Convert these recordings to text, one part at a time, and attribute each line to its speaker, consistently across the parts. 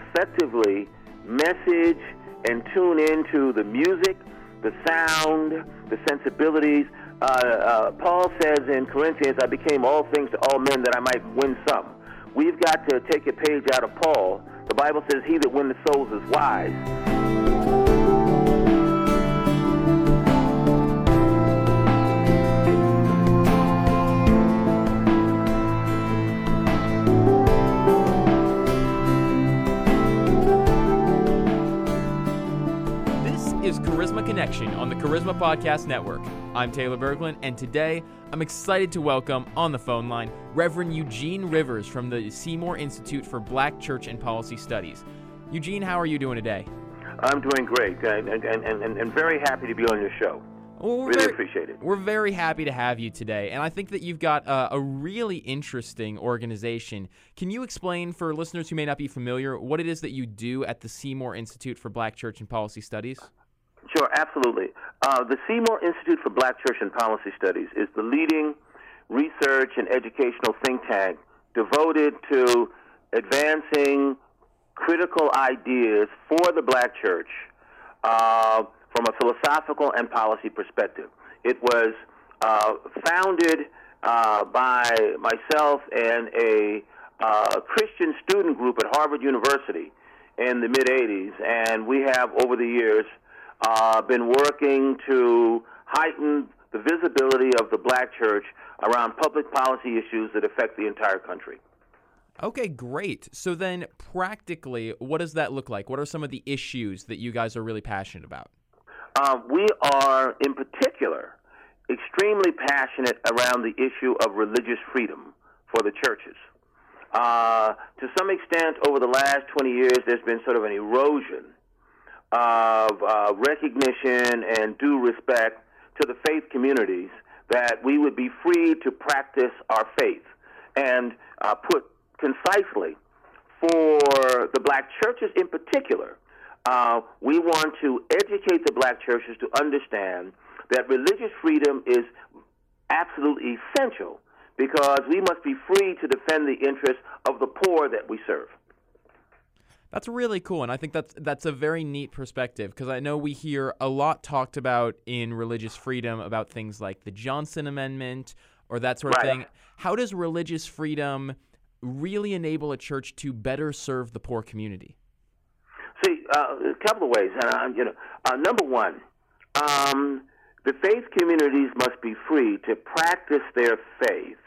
Speaker 1: effectively message and tune into the music, the sound, the sensibilities. Uh, uh, Paul says in Corinthians, I became all things to all men that I might win some. We've got to take a page out of Paul. The Bible says, He that wins the souls is wise.
Speaker 2: Connection on the Charisma Podcast Network. I'm Taylor Berglund, and today I'm excited to welcome on the phone line Reverend Eugene Rivers from the Seymour Institute for Black Church and Policy Studies. Eugene, how are you doing today?
Speaker 1: I'm doing great and, and, and, and, and very happy to be on your show.
Speaker 2: Well, we're
Speaker 1: Really
Speaker 2: very-
Speaker 1: appreciate it.
Speaker 2: We're very happy to have you today, and I think that you've got a really interesting organization. Can you explain for listeners who may not be familiar what it is that you do at the Seymour Institute for Black Church and Policy Studies?
Speaker 1: Sure, absolutely. Uh, the Seymour Institute for Black Church and Policy Studies is the leading research and educational think tank devoted to advancing critical ideas for the black church uh, from a philosophical and policy perspective. It was uh, founded uh, by myself and a uh, Christian student group at Harvard University in the mid 80s, and we have over the years uh, been working to heighten the visibility of the black church around public policy issues that affect the entire country.
Speaker 2: Okay, great. So then, practically, what does that look like? What are some of the issues that you guys are really passionate about?
Speaker 1: Uh, we are, in particular, extremely passionate around the issue of religious freedom for the churches. Uh, to some extent, over the last 20 years, there's been sort of an erosion of uh, recognition and due respect to the faith communities that we would be free to practice our faith. And uh, put concisely, for the black churches in particular, uh, we want to educate the black churches to understand that religious freedom is absolutely essential because we must be free to defend the interests of the poor that we serve.
Speaker 2: That's really cool, and I think that's that's a very neat perspective because I know we hear a lot talked about in religious freedom about things like the Johnson Amendment or that sort of
Speaker 1: Right.
Speaker 2: thing. How does religious freedom really enable a church to better serve the poor community?
Speaker 1: See, uh, a couple of ways, and uh, you know, uh, number one, um, the faith communities must be free to practice their faith.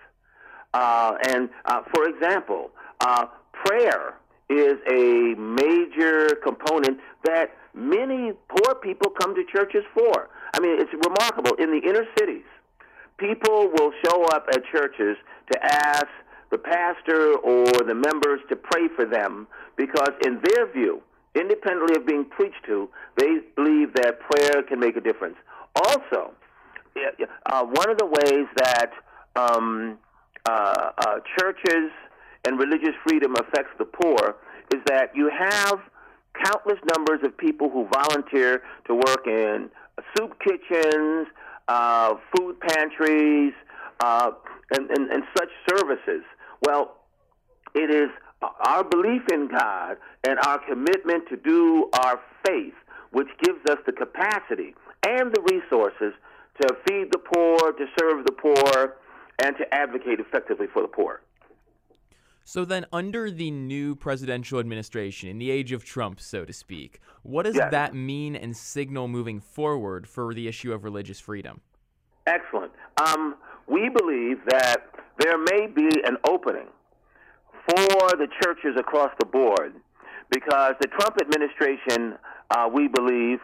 Speaker 1: Uh, and uh, for example, uh, prayer is a major component that many poor people come to churches for. I mean, it's remarkable. In the inner cities, people will show up at churches to ask the pastor or the members to pray for them because, in their view, independently of being preached to, they believe that prayer can make a difference. Also, yeah, yeah, uh, one of the ways that um, uh, uh, churches and religious freedom affects the poor is that you have countless numbers of people who volunteer to work in soup kitchens, uh, food pantries, uh, and, and, and such services. Well, it is our belief in God and our commitment to do our faith which gives us the capacity and the resources to feed the poor, to serve the poor, and to advocate effectively for the poor.
Speaker 2: So then, under the new presidential administration, in the age of Trump, so to speak, what does
Speaker 1: Yes.
Speaker 2: that mean and signal moving forward for the issue of religious freedom?
Speaker 1: Excellent. Um, we believe that there may be an opening for the churches across the board because the Trump administration, uh, we believe,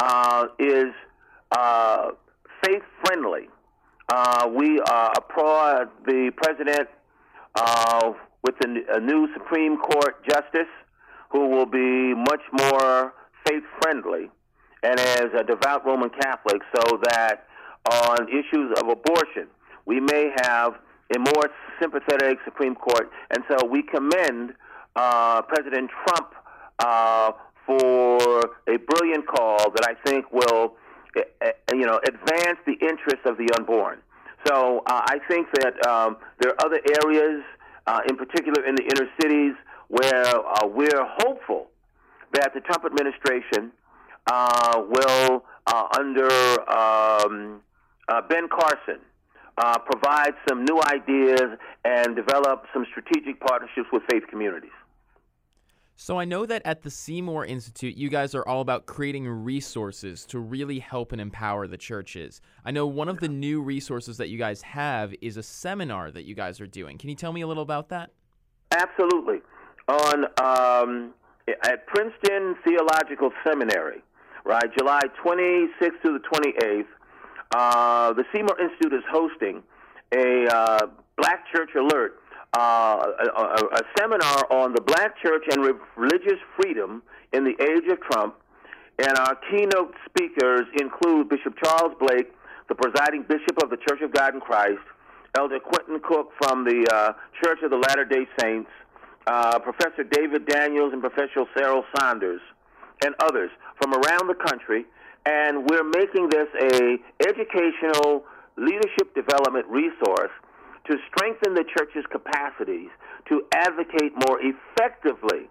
Speaker 1: uh, is uh, faith friendly. Uh, we uh, applaud the president uh, with a new Supreme Court justice who will be much more faith friendly and as a devout Roman Catholic, so that on issues of abortion, we may have a more sympathetic Supreme Court. And so we commend uh, President Trump uh, for a brilliant call that I think will, eh, eh, you know, advance the interests of the unborn. So uh, I think that um, there are other areas, uh, in particular in the inner cities, where uh, we're hopeful that the Trump administration uh, will, uh, under um, uh, Ben Carson, uh, provide some new ideas and develop some strategic partnerships with faith communities.
Speaker 2: So I know that at the Seymour Institute, you guys are all about creating resources to really help and empower the churches. I know one of the new resources that you guys have is a seminar that you guys are doing. Can you tell me a little about that?
Speaker 1: Absolutely. On um, at Princeton Theological Seminary, right, July 26th to the 28th, uh, the Seymour Institute is hosting a uh, Black Church Alert uh, a, a, a, seminar on the black church and re- religious freedom in the age of Trump. And our keynote speakers include Bishop Charles Blake, the presiding bishop of the Church of God in Christ, Elder Quentin Cook from the uh, Church of the Latter day Saints, uh, Professor David Daniels and Professor Cheryl Sanders, and others from around the country. And we're making this a educational leadership development resource to strengthen the church's capacities to advocate more effectively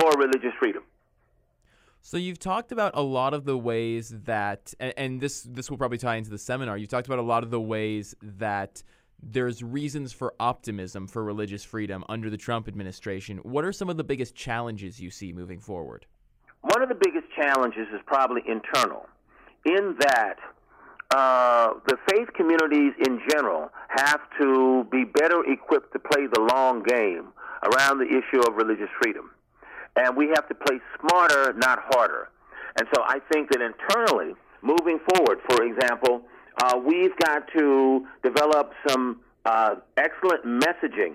Speaker 1: for religious freedom.
Speaker 2: So you've talked about a lot of the ways that, and this this will probably tie into the seminar. You've talked about a lot of the ways that there's reasons for optimism for religious freedom under the Trump administration. What are some of the biggest challenges you see moving forward?
Speaker 1: One of the biggest challenges is probably internal, in that uh, the faith communities in general have to be better equipped to play the long game around the issue of religious freedom. And we have to play smarter, not harder. And so I think that internally, moving forward, for example, uh, we've got to develop some uh, excellent messaging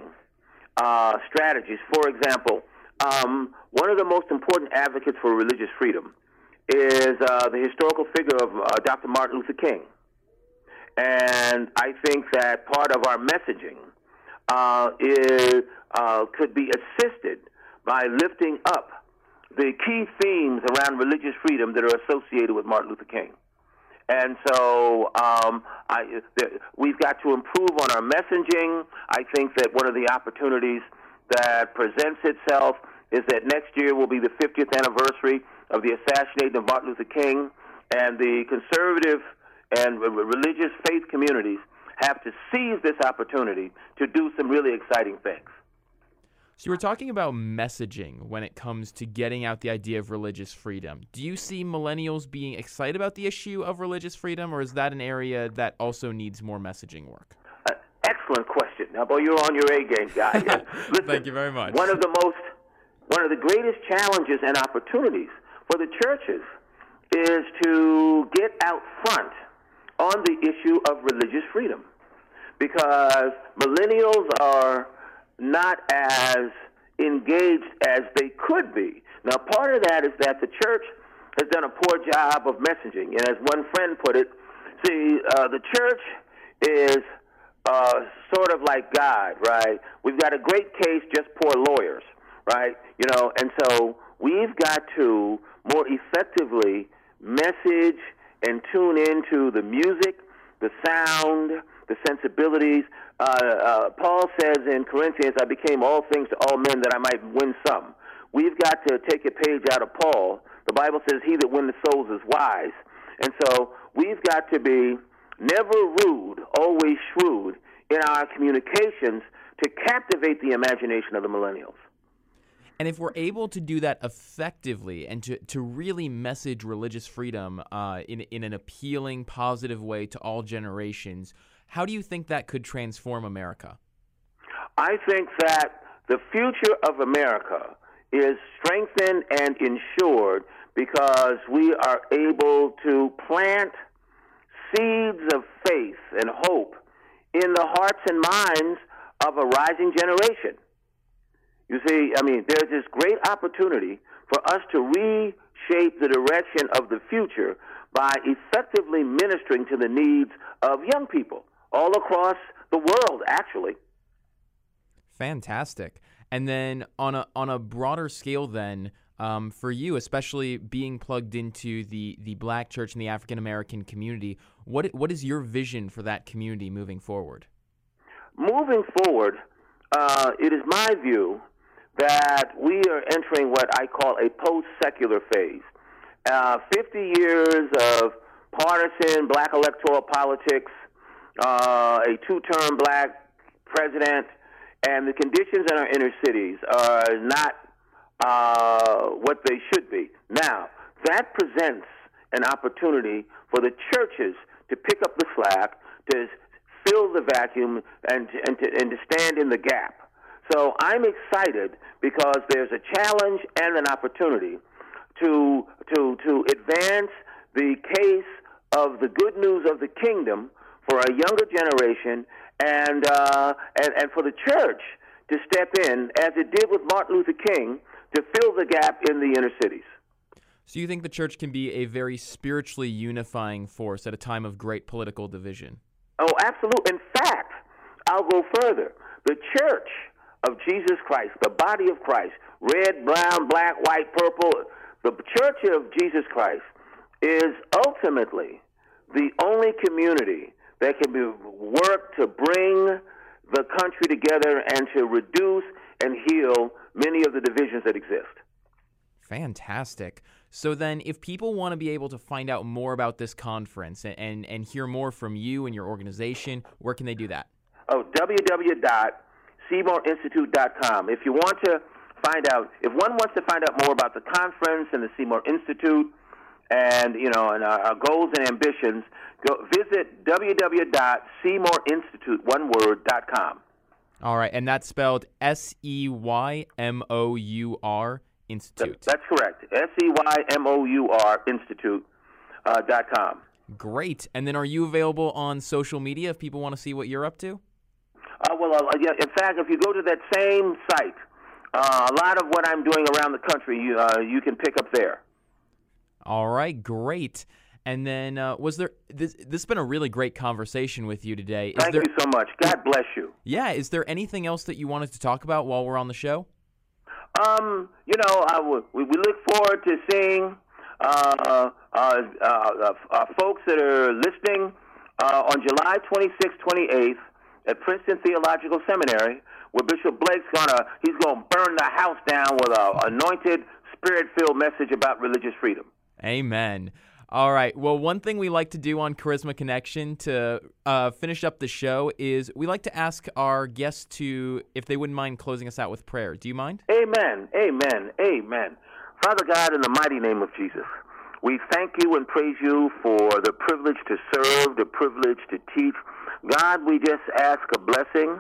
Speaker 1: uh, strategies. For example, um, one of the most important advocates for religious freedom is uh, the historical figure of uh, Dr. Martin Luther King. And I think that part of our messaging uh, is, uh, could be assisted by lifting up the key themes around religious freedom that are associated with Martin Luther King. And so um, I, we've got to improve on our messaging. I think that one of the opportunities that presents itself is that next year will be the 50th anniversary of the assassination of Martin Luther King, and the conservative and religious faith communities have to seize this opportunity to do some really exciting things.
Speaker 2: So, you were talking about messaging when it comes to getting out the idea of religious freedom. Do you see millennials being excited about the issue of religious freedom, or is that an area that also needs more messaging work?
Speaker 1: Uh, excellent question. Now, boy, you're on your A game, guy.
Speaker 2: Listen, Thank you very much.
Speaker 1: One of the most, one of the greatest challenges and opportunities for the churches is to get out front on the issue of religious freedom because millennials are not as engaged as they could be. Now, part of that is that the church has done a poor job of messaging. And as one friend put it, see, uh, the church is uh, sort of like God, right? We've got a great case, just poor lawyers, right? You know, and so we've got to more effectively message and tune into the music, the sound, the sensibilities. Uh, uh, Paul says in Corinthians, I became all things to all men that I might win some. We've got to take a page out of Paul. The Bible says, He that wins the souls is wise. And so we've got to be never rude, always shrewd in our communications to captivate the imagination of the millennials.
Speaker 2: And if we're able to do that effectively and to, to really message religious freedom uh, in, in an appealing, positive way to all generations, how do you think that could transform America?
Speaker 1: I think that the future of America is strengthened and ensured because we are able to plant seeds of faith and hope in the hearts and minds of a rising generation. You see, I mean, there's this great opportunity for us to reshape the direction of the future by effectively ministering to the needs of young people all across the world, actually.
Speaker 2: Fantastic. And then on a on a broader scale, then um, for you, especially being plugged into the the Black church and the African American community, what what is your vision for that community moving forward?
Speaker 1: Moving forward, uh, it is my view that we are entering what I call a post secular phase. Uh, 50 years of partisan black electoral politics, uh, a two term black president, and the conditions in our inner cities are not uh, what they should be. Now, that presents an opportunity for the churches to pick up the slack, to fill the vacuum, and, and, to, and to stand in the gap. So I'm excited because there's a challenge and an opportunity to, to, to advance the case of the good news of the kingdom for a younger generation and, uh, and, and for the church to step in, as it did with Martin Luther King, to fill the gap in the inner cities.
Speaker 2: So you think the church can be a very spiritually unifying force at a time of great political division?
Speaker 1: Oh, absolutely. In fact, I'll go further. The church of Jesus Christ, the body of Christ, red, brown, black, white, purple, the church of Jesus Christ is ultimately the only community that can be work to bring the country together and to reduce and heal many of the divisions that exist.
Speaker 2: Fantastic. So then, if people want to be able to find out more about this conference and, and, and hear more from you and your organization, where can they do that?
Speaker 1: Oh, www.seymourinstitute.com. If you want to find out, if one wants to find out more about the conference and the Seymour Institute, and you know, and our, our goals and ambitions, go visit word.com.
Speaker 2: All right, and that's spelled S E Y M O U R Institute.
Speaker 1: That's correct. S E Y M O U R Institute uh, dot com.
Speaker 2: Great. And then, are you available on social media if people want to see what you're up to?
Speaker 1: Uh, well, uh, yeah, in fact, if you go to that same site, uh, a lot of what I'm doing around the country, you, uh, you can pick up there.
Speaker 2: All right, great. And then uh, was there this? This has been a really great conversation with you today. Is
Speaker 1: Thank
Speaker 2: there,
Speaker 1: you so much. God bless you.
Speaker 2: Yeah. Is there anything else that you wanted to talk about while we're on the show?
Speaker 1: Um, you know, I w- we, we look forward to seeing uh, uh, uh, uh folks that are listening uh, on July 26th, 28th at Princeton Theological Seminary, where Bishop Blake's gonna he's gonna burn the house down with a anointed, spirit-filled message about religious freedom.
Speaker 2: Amen. All right. Well, one thing we like to do on Charisma Connection to uh, finish up the show is we like to ask our guests to, if they wouldn't mind closing us out with prayer. Do you mind?
Speaker 1: Amen. Amen. Amen. Father God, in the mighty name of Jesus, we thank you and praise you for the privilege to serve, the privilege to teach. God, we just ask a blessing,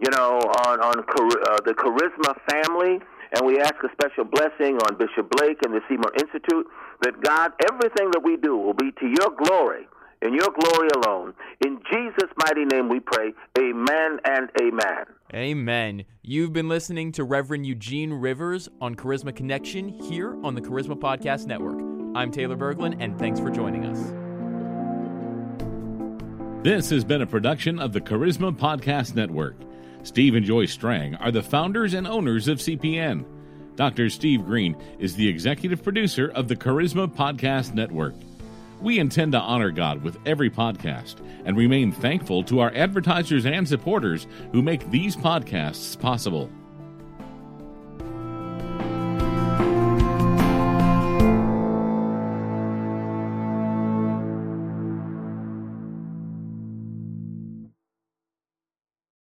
Speaker 1: you know, on, on uh, the Charisma family and we ask a special blessing on Bishop Blake and the Seymour Institute that God, everything that we do will be to your glory, in your glory alone. In Jesus' mighty name we pray. Amen and amen.
Speaker 2: Amen. You've been listening to Reverend Eugene Rivers on Charisma Connection here on the Charisma Podcast Network. I'm Taylor Berglund, and thanks for joining us.
Speaker 3: This has been a production of the Charisma Podcast Network. Steve and Joy Strang are the founders and owners of CPN. Dr. Steve Greene is the executive producer of the Charisma Podcast Network. We intend to honor God with every podcast and remain thankful to our advertisers and supporters who make these podcasts possible.